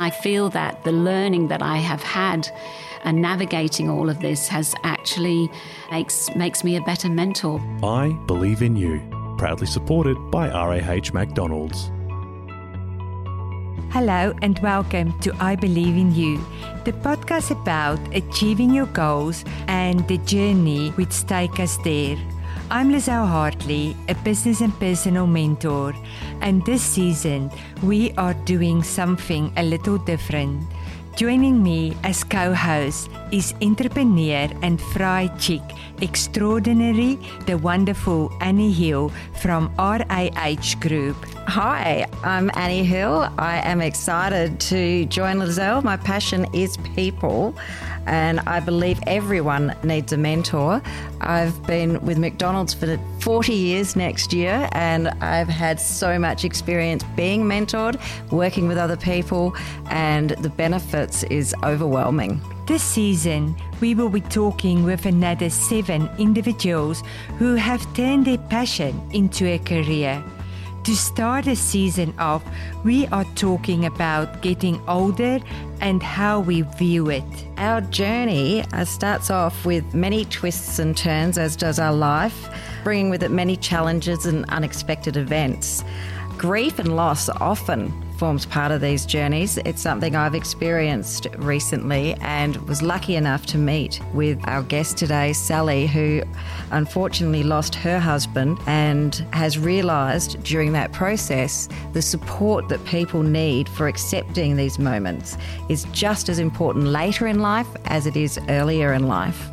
I feel that the learning that I have had and navigating all of this has actually makes makes me a better mentor. I believe in you. Proudly supported by RAH McDonald's. Hello and welcome to I Believe in You, the podcast about achieving your goals and the journey which take us there. I'm Lizelle Hartley, a business and personal mentor, and this season we are doing something a little different. Joining me as co host is entrepreneur and fry chick extraordinary, the wonderful Annie Hill from RAH Group. Hi, I'm Annie Hill. I am excited to join Lizelle. My passion is people and I believe everyone needs a mentor. I've been with McDonald's for 40 years next year, and I've had so much experience being mentored, working with other people, and the benefits is overwhelming. This season, we will be talking with another seven individuals who have turned their passion into a career. To start the season off, we are talking about getting older and how we view it. Our journey uh, starts off with many twists and turns, as does our life, bringing with it many challenges and unexpected events. Grief and loss often forms part of these journeys. It's something I've experienced recently and was lucky enough to meet with our guest today, Sally, who unfortunately lost her husband and has realised during that process the support that people need for accepting these moments is just as important later in life as it is earlier in life.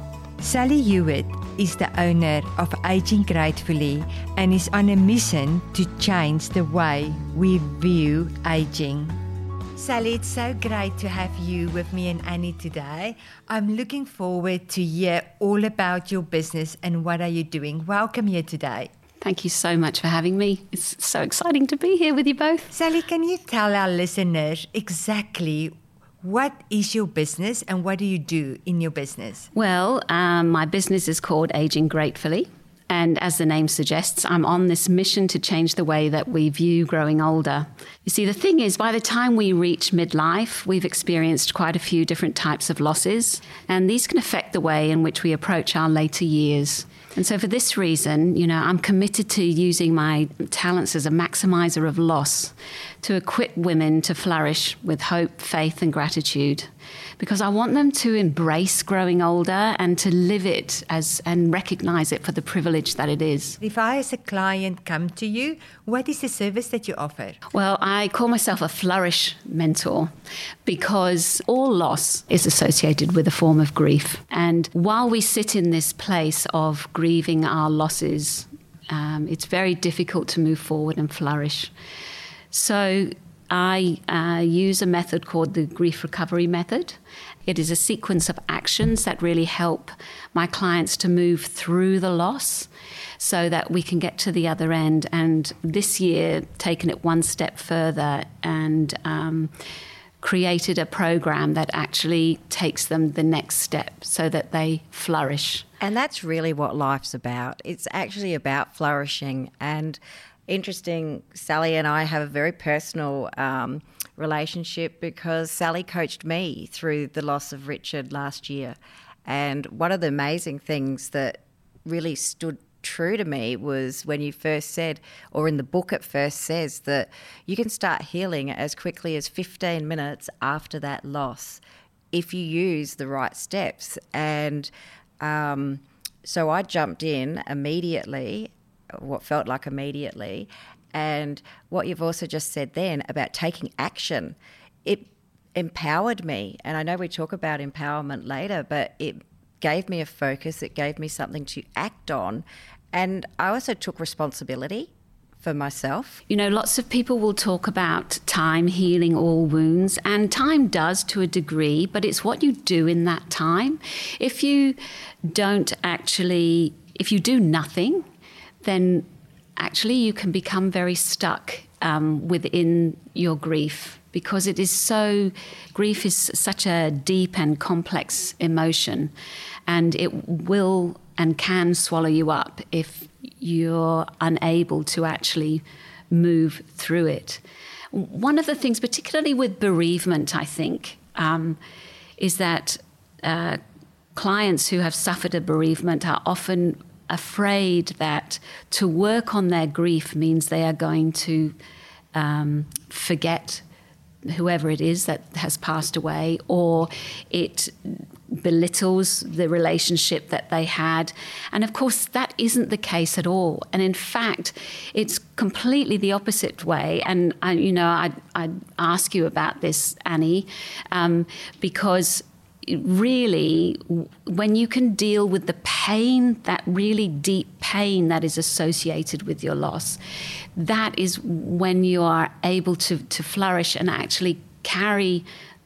Sally Hewitt is the owner of Aging Gratefully and is on a mission to change the way we view aging. Sally, it's so great to have you with me and Annie today. I'm looking forward to hear all about your business and what are you doing. Welcome here today. Thank you so much for having me. It's so exciting to be here with you both. Sally, can you tell our listeners exactly what is your business and what do you do in your business? Well, um, my business is called Aging Gratefully. And as the name suggests, I'm on this mission to change the way that we view growing older. You see, the thing is, by the time we reach midlife, we've experienced quite a few different types of losses, and these can affect the way in which we approach our later years. And so, for this reason, you know, I'm committed to using my talents as a maximizer of loss to equip women to flourish with hope, faith, and gratitude. Because I want them to embrace growing older and to live it as and recognize it for the privilege that it is. If I, as a client, come to you, what is the service that you offer? Well, I call myself a flourish mentor because all loss is associated with a form of grief. And while we sit in this place of grieving our losses, um, it's very difficult to move forward and flourish. So I uh, use a method called the grief recovery method. It is a sequence of actions that really help my clients to move through the loss so that we can get to the other end. And this year, taken it one step further and um, created a program that actually takes them the next step so that they flourish. And that's really what life's about. It's actually about flourishing. And interesting, Sally and I have a very personal um, relationship because Sally coached me through the loss of Richard last year. And one of the amazing things that really stood true to me was when you first said, or in the book it first says, that you can start healing as quickly as 15 minutes after that loss if you use the right steps. And um, so I jumped in immediately what felt like immediately. And what you've also just said then about taking action, it empowered me. And I know we talk about empowerment later, but it gave me a focus, it gave me something to act on. And I also took responsibility for myself. You know, lots of people will talk about time healing all wounds, and time does to a degree, but it's what you do in that time. If you don't actually, if you do nothing, then actually you can become very stuck um, within your grief because it is so, grief is such a deep and complex emotion, and it will and can swallow you up if you're unable to actually move through it. one of the things, particularly with bereavement, I think, um, is that uh, clients who have suffered a bereavement are often afraid that to work on their grief means they are going to um, forget whoever it is that has passed away, or it belittles the relationship that they had. And of course, that isn't the case at all. And in fact, it's completely the opposite way. And, I, you know, I'd, I'd, ask you about this, Annie, um, because really, when you can deal with the pain, that really deep pain that is associated with your loss, that is when you are able to, to flourish and actually carry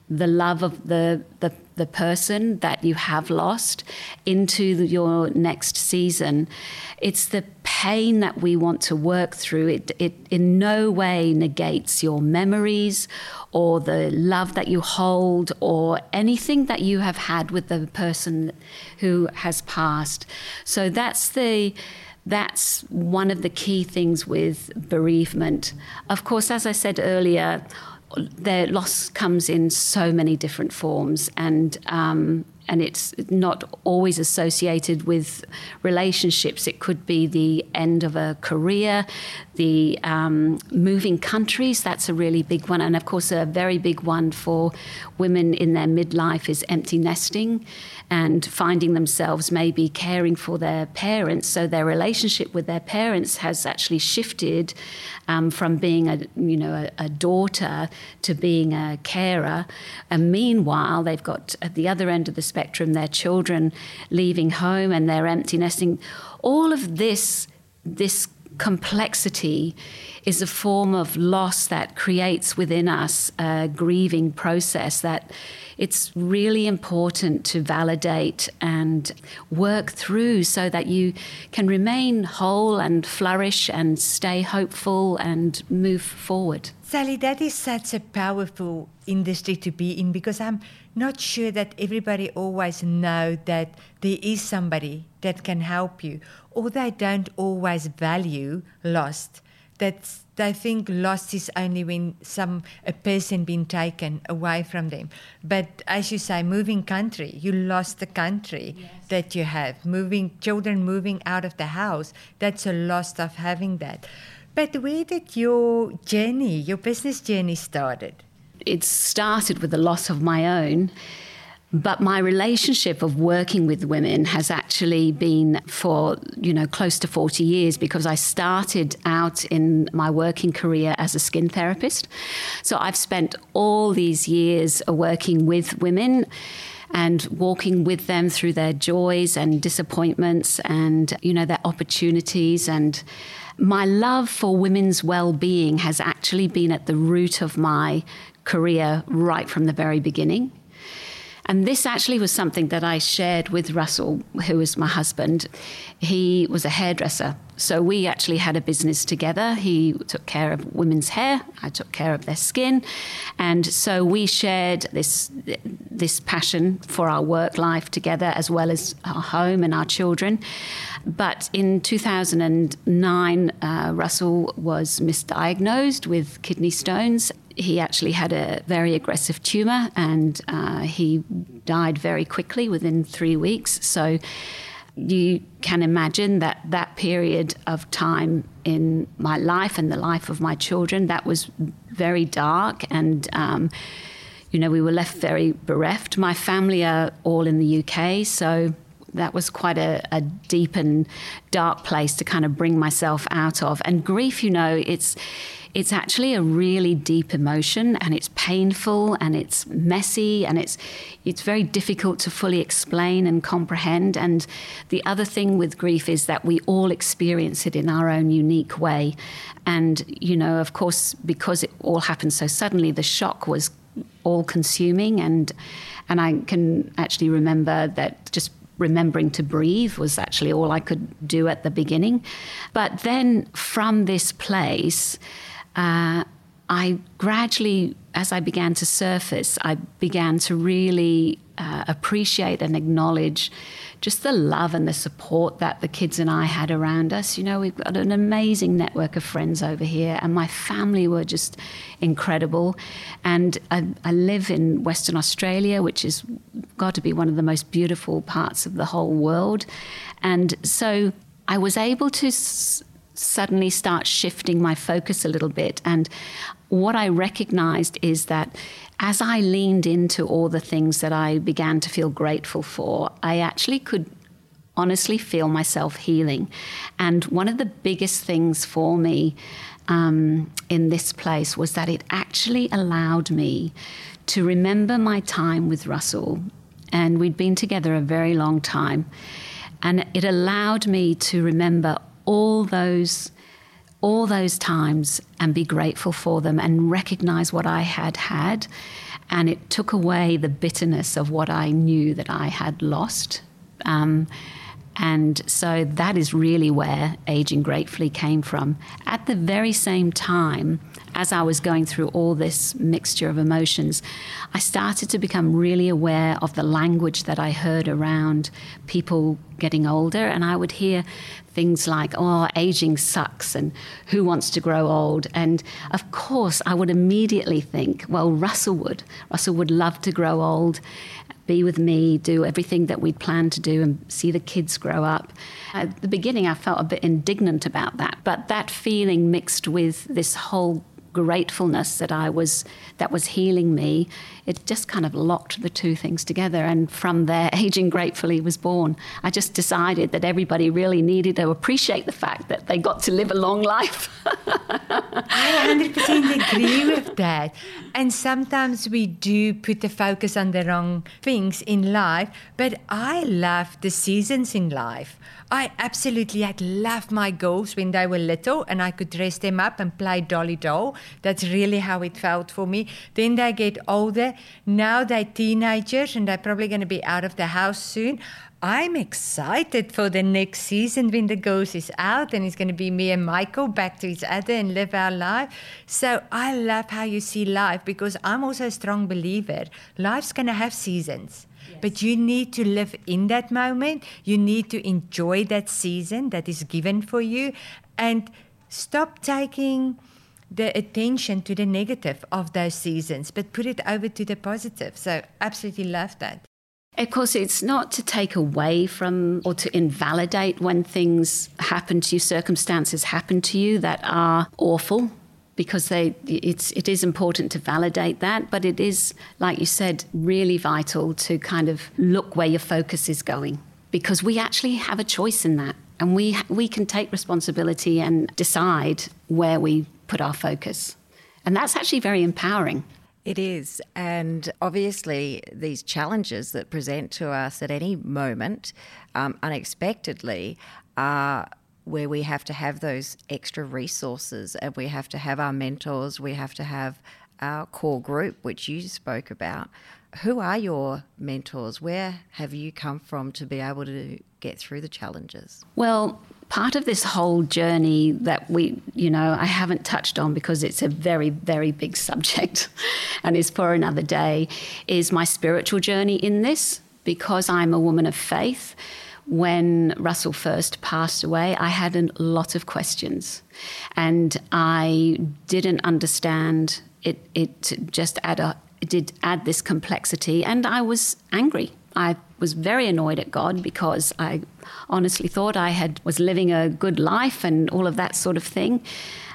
the love of the, the, the person that you have lost into your next season. It's the pain that we want to work through. It, it in no way negates your memories or the love that you hold or anything that you have had with the person who has passed. So that's the that's one of the key things with bereavement. Of course, as I said earlier, their loss comes in so many different forms, and um, and it's not always associated with relationships. It could be the end of a career, the um, moving countries. That's a really big one, and of course, a very big one for women in their midlife is empty nesting and finding themselves maybe caring for their parents. So their relationship with their parents has actually shifted um, from being a you know a, a, daughter to being a carer. And meanwhile, they've got at the other end of the spectrum their children leaving home and they're empty nesting. All of this this complexity is a form of loss that creates within us a grieving process that it's really important to validate and work through so that you can remain whole and flourish and stay hopeful and move forward. Sally, that is such a powerful industry to be in because I'm not sure that everybody always know that there is somebody that can help you or they don't always value lost that they think loss is only when some a person been taken away from them. But as you say, moving country, you lost the country yes. that you have. Moving children moving out of the house, that's a loss of having that. But where did your journey, your business journey started? It started with the loss of my own but my relationship of working with women has actually been for, you know, close to 40 years because I started out in my working career as a skin therapist. So I've spent all these years working with women and walking with them through their joys and disappointments and, you know, their opportunities and my love for women's well-being has actually been at the root of my career right from the very beginning. And this actually was something that I shared with Russell, who was my husband. He was a hairdresser. So we actually had a business together. He took care of women's hair, I took care of their skin. And so we shared this, this passion for our work life together, as well as our home and our children. But in 2009, uh, Russell was misdiagnosed with kidney stones he actually had a very aggressive tumor and uh, he died very quickly within three weeks. So you can imagine that that period of time in my life and the life of my children that was very dark and um, you know we were left very bereft. My family are all in the uk so that was quite a, a, deep and dark place to kind of bring myself out of. And grief you know it's it's actually a really deep emotion and it's painful and it's messy and it's it's very difficult to fully explain and comprehend. And the other thing with grief is that we all experience it in our own unique way. And you know of course because it all happened so suddenly the shock was all consuming. And and I can actually remember that just remembering to breathe was actually all I could do at the beginning. But then from this place, uh, I gradually, as I began to surface, I began to really uh, appreciate and acknowledge just the love and the support that the kids and I had around us. You know, we've got an amazing network of friends over here, and my family were just incredible. And I, I live in Western Australia, which is got to be one of the most beautiful parts of the whole world. And so I was able to s- suddenly start shifting my focus a little bit. And what I recognized is that as I leaned into all the things that I began to feel grateful for, I actually could honestly feel myself healing. And one of the biggest things for me um, in this place was that it actually allowed me to remember my time with Russell. And we'd been together a very long time. And it allowed me to remember all those all those times and be grateful for them and recognize what I had had. And it took away the bitterness of what I knew that I had lost. Um, and so that is really where Aging Gratefully came from. At the very same time, as I was going through all this mixture of emotions, I started to become really aware of the language that I heard around people getting older. And I would hear things like, oh, aging sucks and who wants to grow old? And of course, I would immediately think, well, Russell would. Russell would love to grow old be with me, do everything that we'd planned to do, and see the kids grow up. At the beginning, I felt a bit indignant about that, but that feeling mixed with this whole gratefulness that I was that was healing me, it just kind of locked the two things together. And from there, aging gratefully was born. I just decided that everybody really needed to appreciate the fact that they got to live a long life. I 100% agree with that. And sometimes we do put the focus on the wrong things in life, but I love the seasons in life. I absolutely had loved my girls when they were little and I could dress them up and play dolly doll. That's really how it felt for me. Then they get older. Now they're teenagers and they're probably going to be out of the house soon. I'm excited for the next season when the ghost is out and it's going to be me and Michael back to each other and live our life. So I love how you see life because I'm also a strong believer. Life's going to have seasons. But you need to live in that moment. You need to enjoy that season that is given for you and stop taking the attention to the negative of those seasons, but put it over to the positive. So, absolutely love that. Of course, it's not to take away from or to invalidate when things happen to you, circumstances happen to you that are awful because they it's it is important to validate that but it is like you said really vital to kind of look where your focus is going because we actually have a choice in that and we we can take responsibility and decide where we put our focus and that's actually very empowering it is. And obviously, these challenges that present to us at any moment um, unexpectedly are where we have to have those extra resources and we have to have our mentors, we have to have our core group, which you spoke about. Who are your mentors? Where have you come from to be able to get through the challenges? Well, part of this whole journey that we, you know, I haven't touched on because it's a very, very big subject and is for another day, is my spiritual journey in this because I'm a woman of faith when Russell first passed away, I had a lot of questions and I didn't understand it. It just add a, did add this complexity, and I was angry. I was very annoyed at God because I honestly thought I had was living a good life and all of that sort of thing.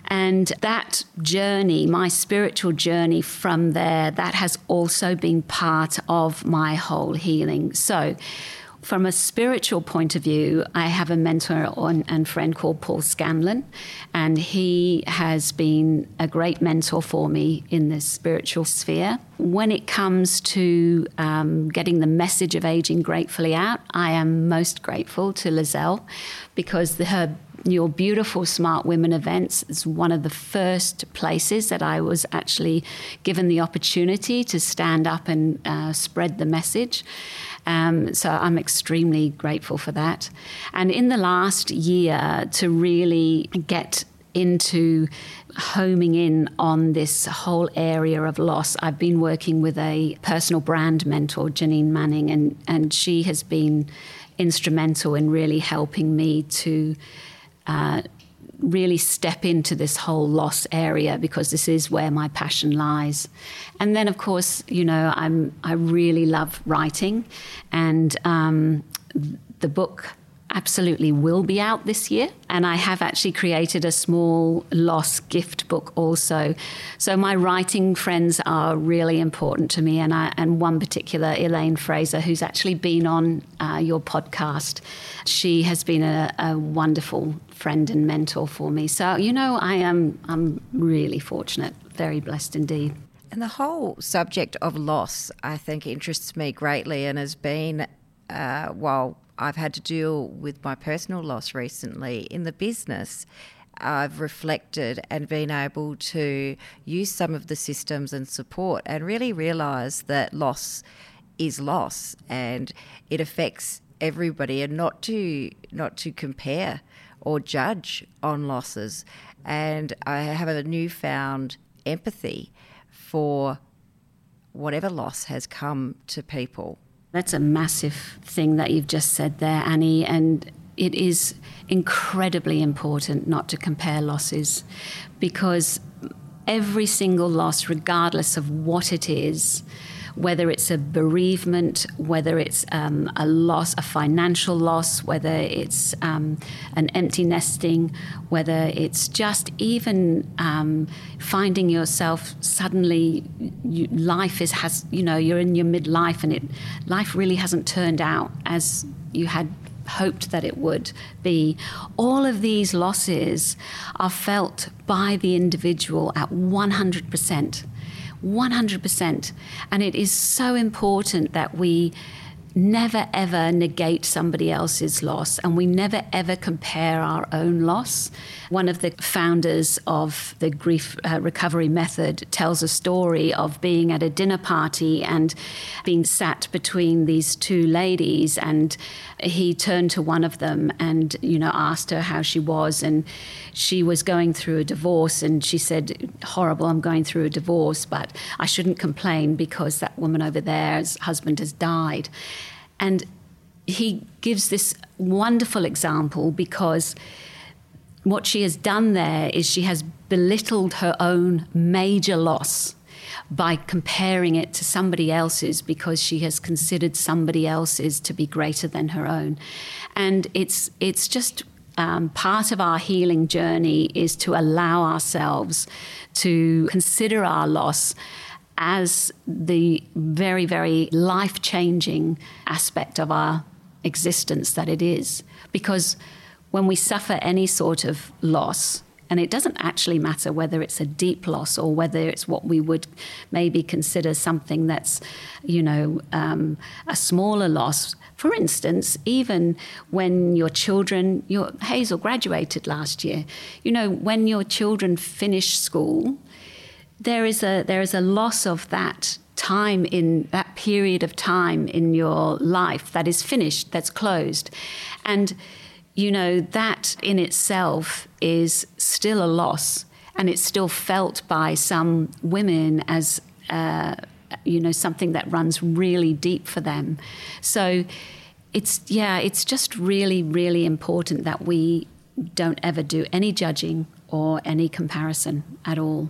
And that journey, my spiritual journey from there, that has also been part of my whole healing. So from a spiritual point of view, I have a mentor and friend called Paul Scanlon, and he has been a great mentor for me in this spiritual sphere. When it comes to um, getting the message of aging gratefully out, I am most grateful to Lizelle because the, her your beautiful Smart Women events is one of the first places that I was actually given the opportunity to stand up and uh, spread the message. Um, so I'm extremely grateful for that. And in the last year, to really get into homing in on this whole area of loss, I've been working with a personal brand mentor, Janine Manning, and, and she has been instrumental in really helping me to uh, really step into this whole loss area because this is where my passion lies. And then, of course, you know, I'm I really love writing, and um, the book absolutely will be out this year. And I have actually created a small loss gift book also. So my writing friends are really important to me. And, I, and one particular, Elaine Fraser, who's actually been on uh, your podcast, she has been a, a wonderful friend and mentor for me. So, you know, I am I'm really fortunate, very blessed indeed. And the whole subject of loss, I think, interests me greatly and has been, uh, while I've had to deal with my personal loss recently in the business. I've reflected and been able to use some of the systems and support and really realize that loss is loss and it affects everybody and not to not to compare or judge on losses and I have a newfound empathy for whatever loss has come to people that's a massive thing that you've just said there, Annie. And it is incredibly important not to compare losses because every single loss, regardless of what it is, whether it's a bereavement, whether it's um, a loss, a financial loss, whether it's um, an empty nesting, whether it's just even um, finding yourself suddenly, you, life is has you know you're in your midlife and it life really hasn't turned out as you had hoped that it would be. All of these losses are felt by the individual at 100%. 100%. And it is so important that we never ever negate somebody else's loss and we never ever compare our own loss. One of the founders of the grief uh, recovery method tells a story of being at a dinner party and being sat between these two ladies and he turned to one of them and you know asked her how she was and she was going through a divorce and she said horrible I'm going through a divorce but I shouldn't complain because that woman over there's husband has died. And he gives this wonderful example because what she has done there is she has belittled her own major loss by comparing it to somebody else's because she has considered somebody else's to be greater than her own. And it's it's just um, part of our healing journey is to allow ourselves to consider our loss as the very, very life changing aspect of our existence that it is. Because when we suffer any sort of loss, and it doesn't actually matter whether it's a deep loss or whether it's what we would maybe consider something that's, you know, um, a smaller loss. For instance, even when your children, your Hazel graduated last year, you know, when your children finish school, there is a there is a loss of that time in that period of time in your life that is finished, that's closed, and you know that in itself is still a loss, and it's still felt by some women as. Uh, you know something that runs really deep for them so it's yeah it's just really really important that we don't ever do any judging or any comparison at all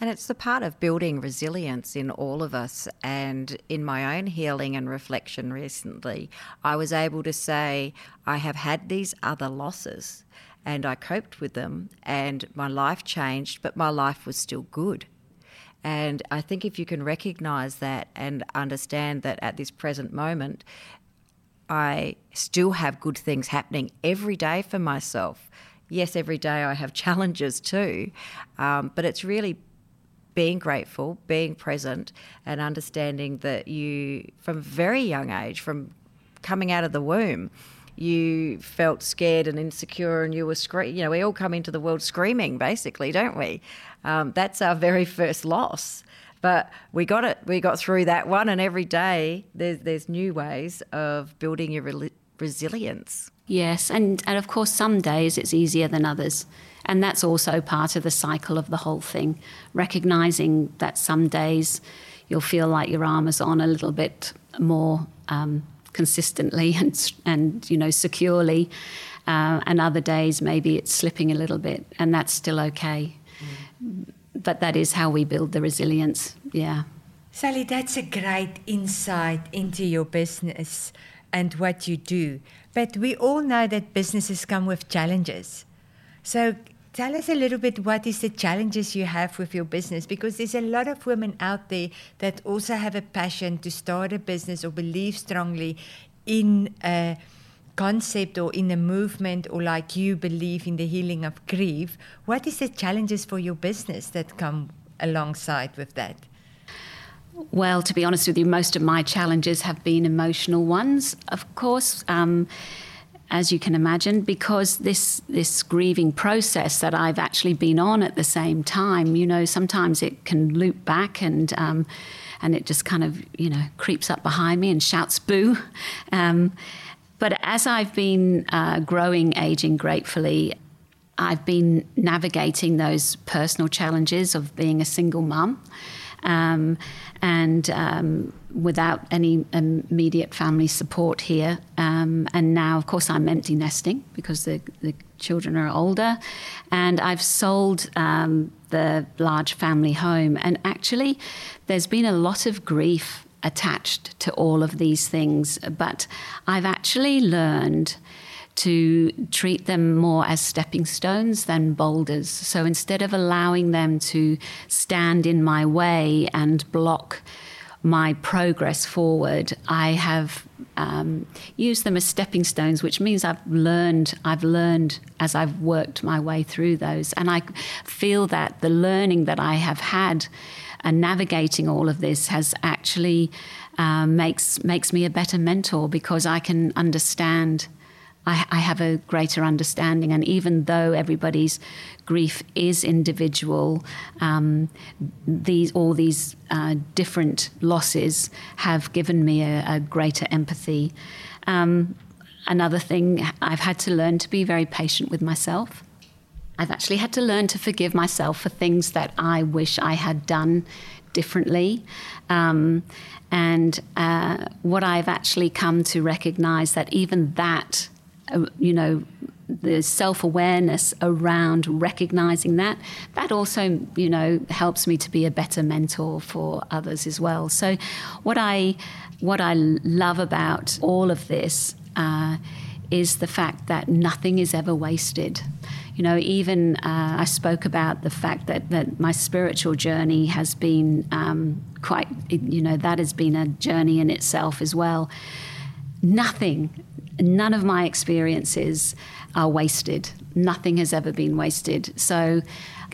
and it's the part of building resilience in all of us. And in my own healing and reflection recently, I was able to say, I have had these other losses and I coped with them, and my life changed, but my life was still good. And I think if you can recognize that and understand that at this present moment, I still have good things happening every day for myself. Yes, every day I have challenges too, um, but it's really being grateful, being present, and understanding that you, from a very young age, from coming out of the womb, you felt scared and insecure, and you were screaming. You know, we all come into the world screaming, basically, don't we? Um, that's our very first loss. But we got it. We got through that one, and every day there's there's new ways of building your re- resilience. Yes, and and of course some days it's easier than others And that's also part of the cycle of the whole thing, recognizing that some days you'll feel like your arm is on a little bit more um, consistently and, and, you know, securely. Uh, and other days maybe it's slipping a little bit, and that's still okay. Mm. But that is how we build the resilience, yeah. Sally, that's a great insight into your business and what you do. But we all know that businesses come with challenges. So tell us a little bit what is the challenges you have with your business because there's a lot of women out there that also have a passion to start a business or believe strongly in a concept or in a movement or like you believe in the healing of grief. What is the challenges for your business that come alongside with that? Well, to be honest with you, most of my challenges have been emotional ones, of course. Um, as you can imagine, because this this grieving process that I've actually been on at the same time, you know, sometimes it can loop back and um, and it just kind of you know creeps up behind me and shouts boo. Um, but as I've been uh, growing, aging gratefully, I've been navigating those personal challenges of being a single mum um, and um, without any immediate family support here. Um, and now, of course, I'm empty nesting because the, the children are older. And I've sold um, the large family home. And actually, there's been a lot of grief attached to all of these things. But I've actually learned to treat them more as stepping stones than boulders. So instead of allowing them to stand in my way and block my progress forward, I have um, used them as stepping stones, which means I've learned. I've learned as I've worked my way through those, and I feel that the learning that I have had and navigating all of this has actually um, makes makes me a better mentor because I can understand I, I, have a greater understanding. And even though everybody's grief is individual, um, these all these uh, different losses have given me a, a greater empathy. Um, another thing, I've had to learn to be very patient with myself. I've actually had to learn to forgive myself for things that I wish I had done differently. Um, and uh, what I've actually come to recognize that even that you know, the self awareness around recognizing that, that also, you know, helps me to be a better mentor for others as well. So, what I, what I love about all of this uh, is the fact that nothing is ever wasted. You know, even uh, I spoke about the fact that, that my spiritual journey has been um, quite, you know, that has been a journey in itself as well. Nothing none of my experiences are wasted. Nothing has ever been wasted. So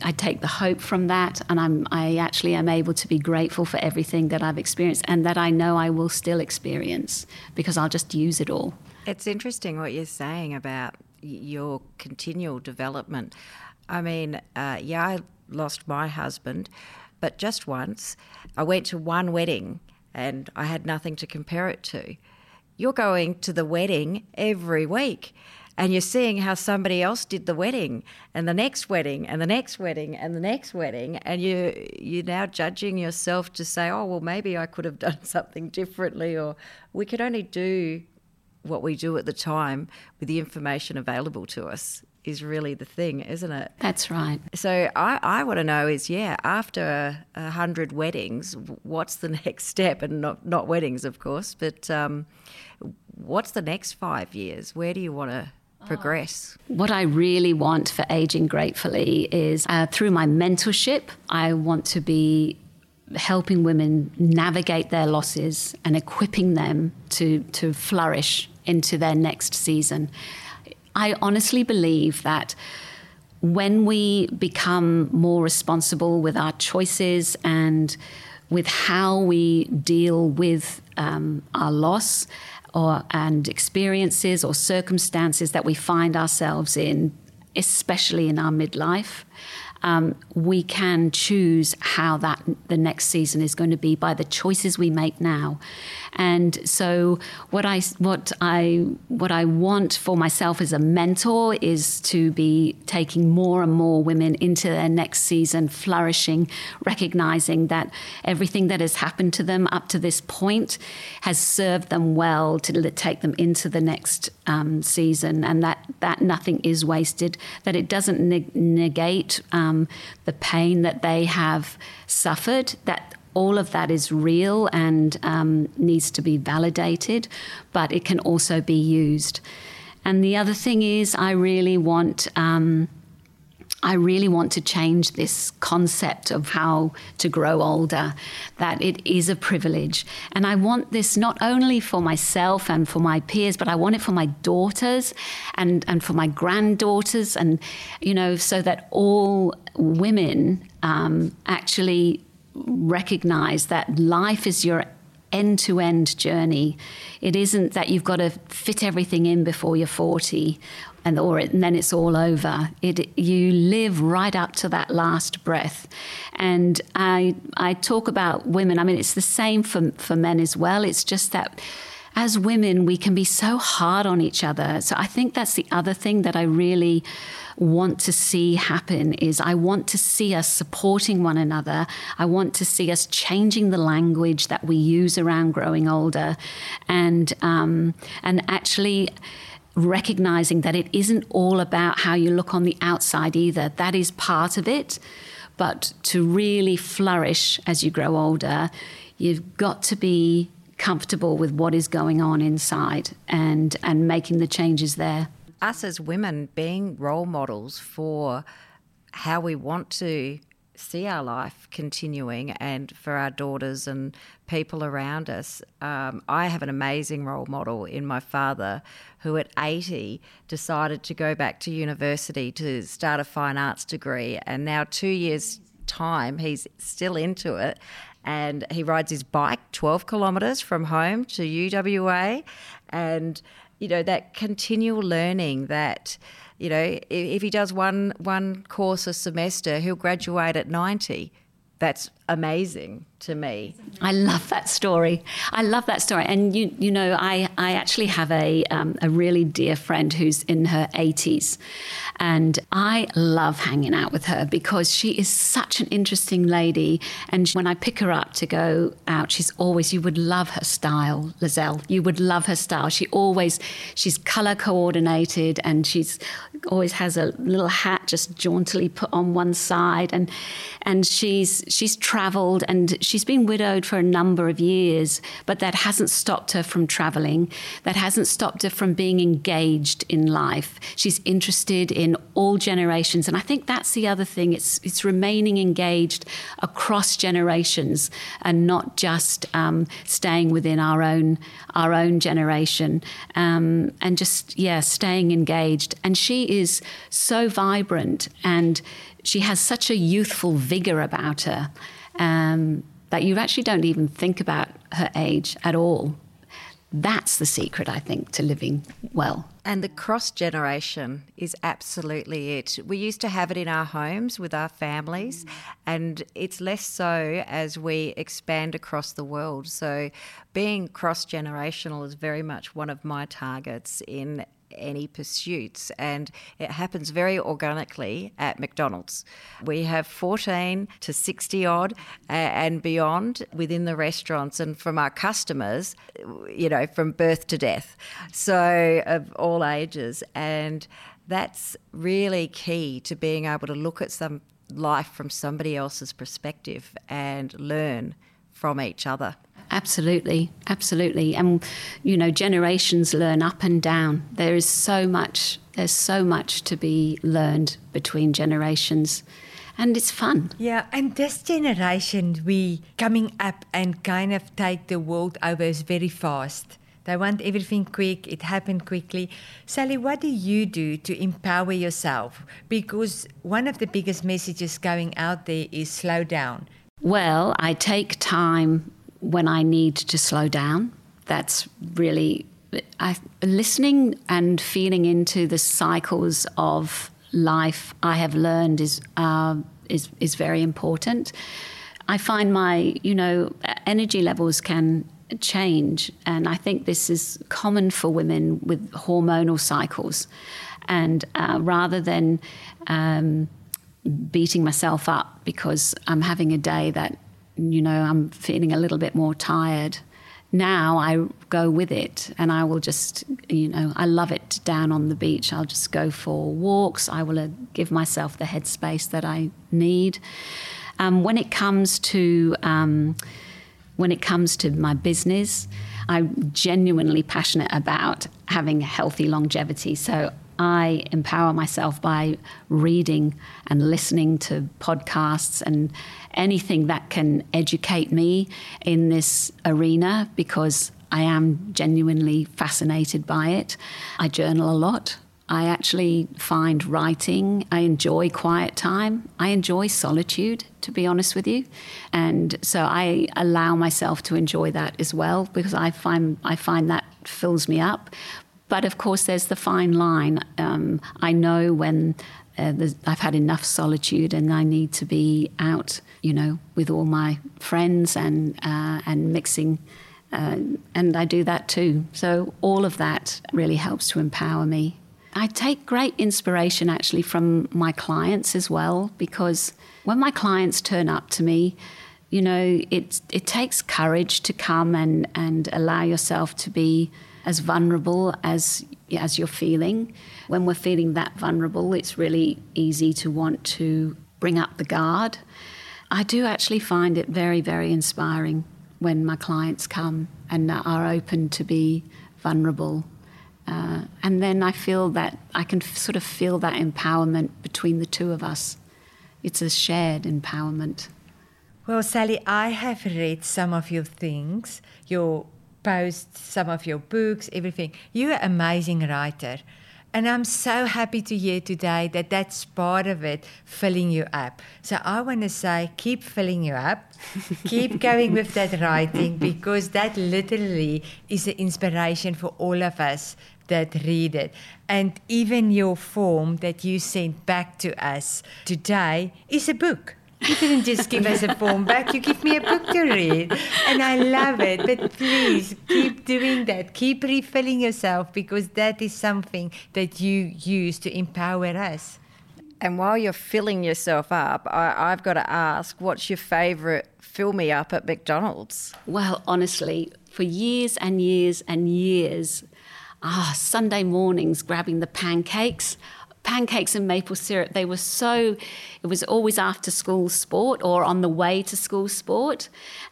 I take the hope from that, and I'm, I actually am able to be grateful for everything that I've experienced and that I know I will still experience because I'll just use it all. It's interesting what you're saying about your continual development. I mean, uh, yeah, I lost my husband, but just once. I went to one wedding and I had nothing to compare it to you're going to the wedding every week and you're seeing how somebody else did the wedding and the next wedding and the next wedding and the next wedding and you you're now judging yourself to say oh well maybe I could have done something differently or we could only do what we do at the time with the information available to us is really the thing, isn't it? That's right. So I, I want to know is yeah, after a hundred weddings, what's the next step? And not not weddings, of course, but um, what's the next five years? Where do you want to progress? What I really want for Aging Gratefully is uh, through my mentorship, I want to be helping women navigate their losses and equipping them to, to flourish into their next season. I honestly believe that when we become more responsible with our choices and with how we deal with um, our loss or and experiences or circumstances that we find ourselves in, especially in our midlife, um, we can choose how that the next season is going to be by the choices we make now. And so, what I what I what I want for myself as a mentor is to be taking more and more women into their next season, flourishing, recognizing that everything that has happened to them up to this point has served them well to take them into the next um, season, and that that nothing is wasted. That it doesn't negate um, the pain that they have suffered. That all of that is real and um, needs to be validated, but it can also be used. And the other thing is, I really want. Um, I really want to change this concept of how to grow older, that it is a privilege. And I want this not only for myself and for my peers, but I want it for my daughters and, and for my granddaughters, and, you know, so that all women um, actually recognize that life is your end to end journey. It isn't that you've got to fit everything in before you're 40 and, or and then it's all over. It, you live right up to that last breath. And I, I talk about women, I mean, it's the same for, for men as well. It's just that as women, we can be so hard on each other. So I think that's the other thing that I really want to see happen is I want to see us supporting one another. I want to see us changing the language that we use around growing older, and um, and actually recognizing that it isn't all about how you look on the outside either. That is part of it, but to really flourish as you grow older, you've got to be comfortable with what is going on inside and and making the changes there us as women being role models for how we want to see our life continuing and for our daughters and people around us. Um, I have an amazing role model in my father who at 80 decided to go back to university to start a fine arts degree and now 2 years time he's still into it and he rides his bike 12 kilometres from home to UWA and you know that continual learning that you know if he does one one course a semester he'll graduate at 90 that's amazing to me. I love that story. I love that story. And you, you know, I, I actually have a, um, a really dear friend who's in her 80s. And I love hanging out with her because she is such an interesting lady. And when I pick her up to go out, she's always, you would love her style, Lizelle. You would love her style. She always, she's color coordinated and she's always has a little hat just jauntily put on one side. And, and she's, she's traveled and she's been widowed for a number of years, but that hasn't stopped her from traveling. That hasn't stopped her from being engaged in life. She's interested in all generations. And I think that's the other thing. It's, it's remaining engaged across generations and not just um, staying within our own, our own generation. Um, and just, yeah, staying engaged. And she is so vibrant and she has such a youthful vigor about her um, that you actually don't even think about her age at all. That's the secret, I think, to living well. And the cross generation is absolutely it. We used to have it in our homes with our families, and it's less so as we expand across the world. So, being cross generational is very much one of my targets in any pursuits, and it happens very organically at McDonald's. We have 14 to 60 odd and beyond within the restaurants, and from our customers, you know, from birth to death, so of all ages, and that's really key to being able to look at some life from somebody else's perspective and learn from each other. Absolutely, absolutely. And you know, generations learn up and down. There is so much there's so much to be learned between generations. And it's fun. Yeah, and this generation we coming up and kind of take the world over is very fast. They want everything quick, it happened quickly. Sally, what do you do to empower yourself? Because one of the biggest messages going out there is slow down. Well, I take time when I need to slow down. That's really I, listening and feeling into the cycles of life I have learned is uh, is is very important. I find my you know energy levels can change, and I think this is common for women with hormonal cycles. And uh, rather than um, beating myself up because I'm having a day that you know I'm feeling a little bit more tired now I go with it and I will just, you know, I love it down on the beach. I'll just go for walks. I will uh, give myself the headspace that I need. Um, when it comes to um, when it comes to my business, I'm genuinely passionate about having healthy longevity. So I empower myself by reading and listening to podcasts and anything that can educate me in this arena because I am genuinely fascinated by it. I journal a lot. I actually find writing, I enjoy quiet time. I enjoy solitude, to be honest with you. And so I allow myself to enjoy that as well because I find, I find that fills me up. But of course, there's the fine line. Um, I know when uh, I've had enough solitude and I need to be out, you know, with all my friends and uh, and mixing, uh, and I do that too. So all of that really helps to empower me. I take great inspiration actually from my clients as well because when my clients turn up to me, you know, it it takes courage to come and and allow yourself to be as vulnerable as as you're feeling. When we're feeling that vulnerable, it's really easy to want to bring up the guard. I do actually find it very, very inspiring when my clients come and are open to be vulnerable. Uh, and then I feel that I can f- sort of feel that empowerment between the two of us. It's a shared empowerment. Well, Sally, I have read some of your things, your posts, some of your books, everything. You're an amazing writer. And I'm so happy to hear today that that's part of it, filling you up. So I want to say, keep filling you up, keep going with that writing, because that literally is an inspiration for all of us that read it. And even your form that you sent back to us today is a book. You didn't just give us a form back, you give me a book to read. And I love it. But please keep doing that. Keep refilling yourself because that is something that you use to empower us. And while you're filling yourself up, I, have got to ask, what's your favourite fill me up at McDonald's? Well, honestly, for years and years and years, ah, Sunday mornings grabbing the pancakes pancakes and maple syrup. They were so, it was always after school sport or on the way to school sport.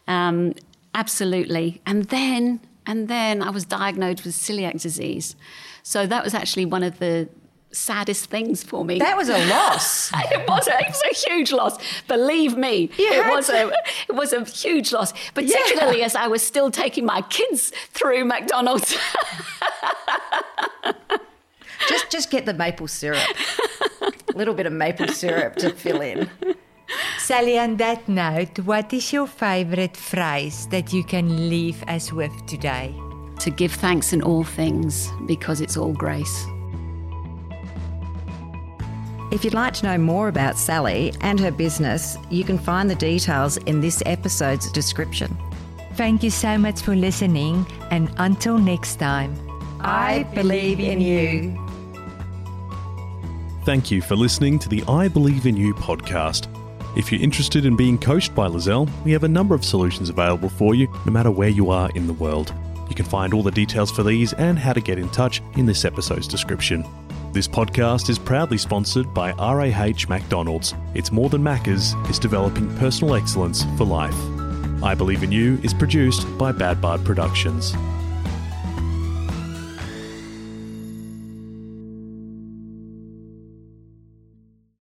Um, absolutely. And then, and then I was diagnosed with celiac disease. So that was actually one of the saddest things for me. That was a loss. it was a, it was a huge loss. Believe me, you it was to... a it was a huge loss. Particularly yeah. as I was still taking my kids through McDonald's. just just get the maple syrup. A little bit of maple syrup to fill in. Sally, on that note, what is your favorite phrase that you can leave us with today? To give thanks in all things because it's all grace. If you'd like to know more about Sally and her business, you can find the details in this episode's description. Thank you so much for listening, and until next time, I believe in you. Thank you for listening to the I Believe in You podcast. If you're interested in being coached by Lizelle, we have a number of solutions available for you, no matter where you are in the world. You can find all the details for these and how to get in touch in this episode's description. This podcast is proudly sponsored by RAH McDonald's. It's more than Macca's, it's developing personal excellence for life. I Believe in You is produced by Bad Bard Productions.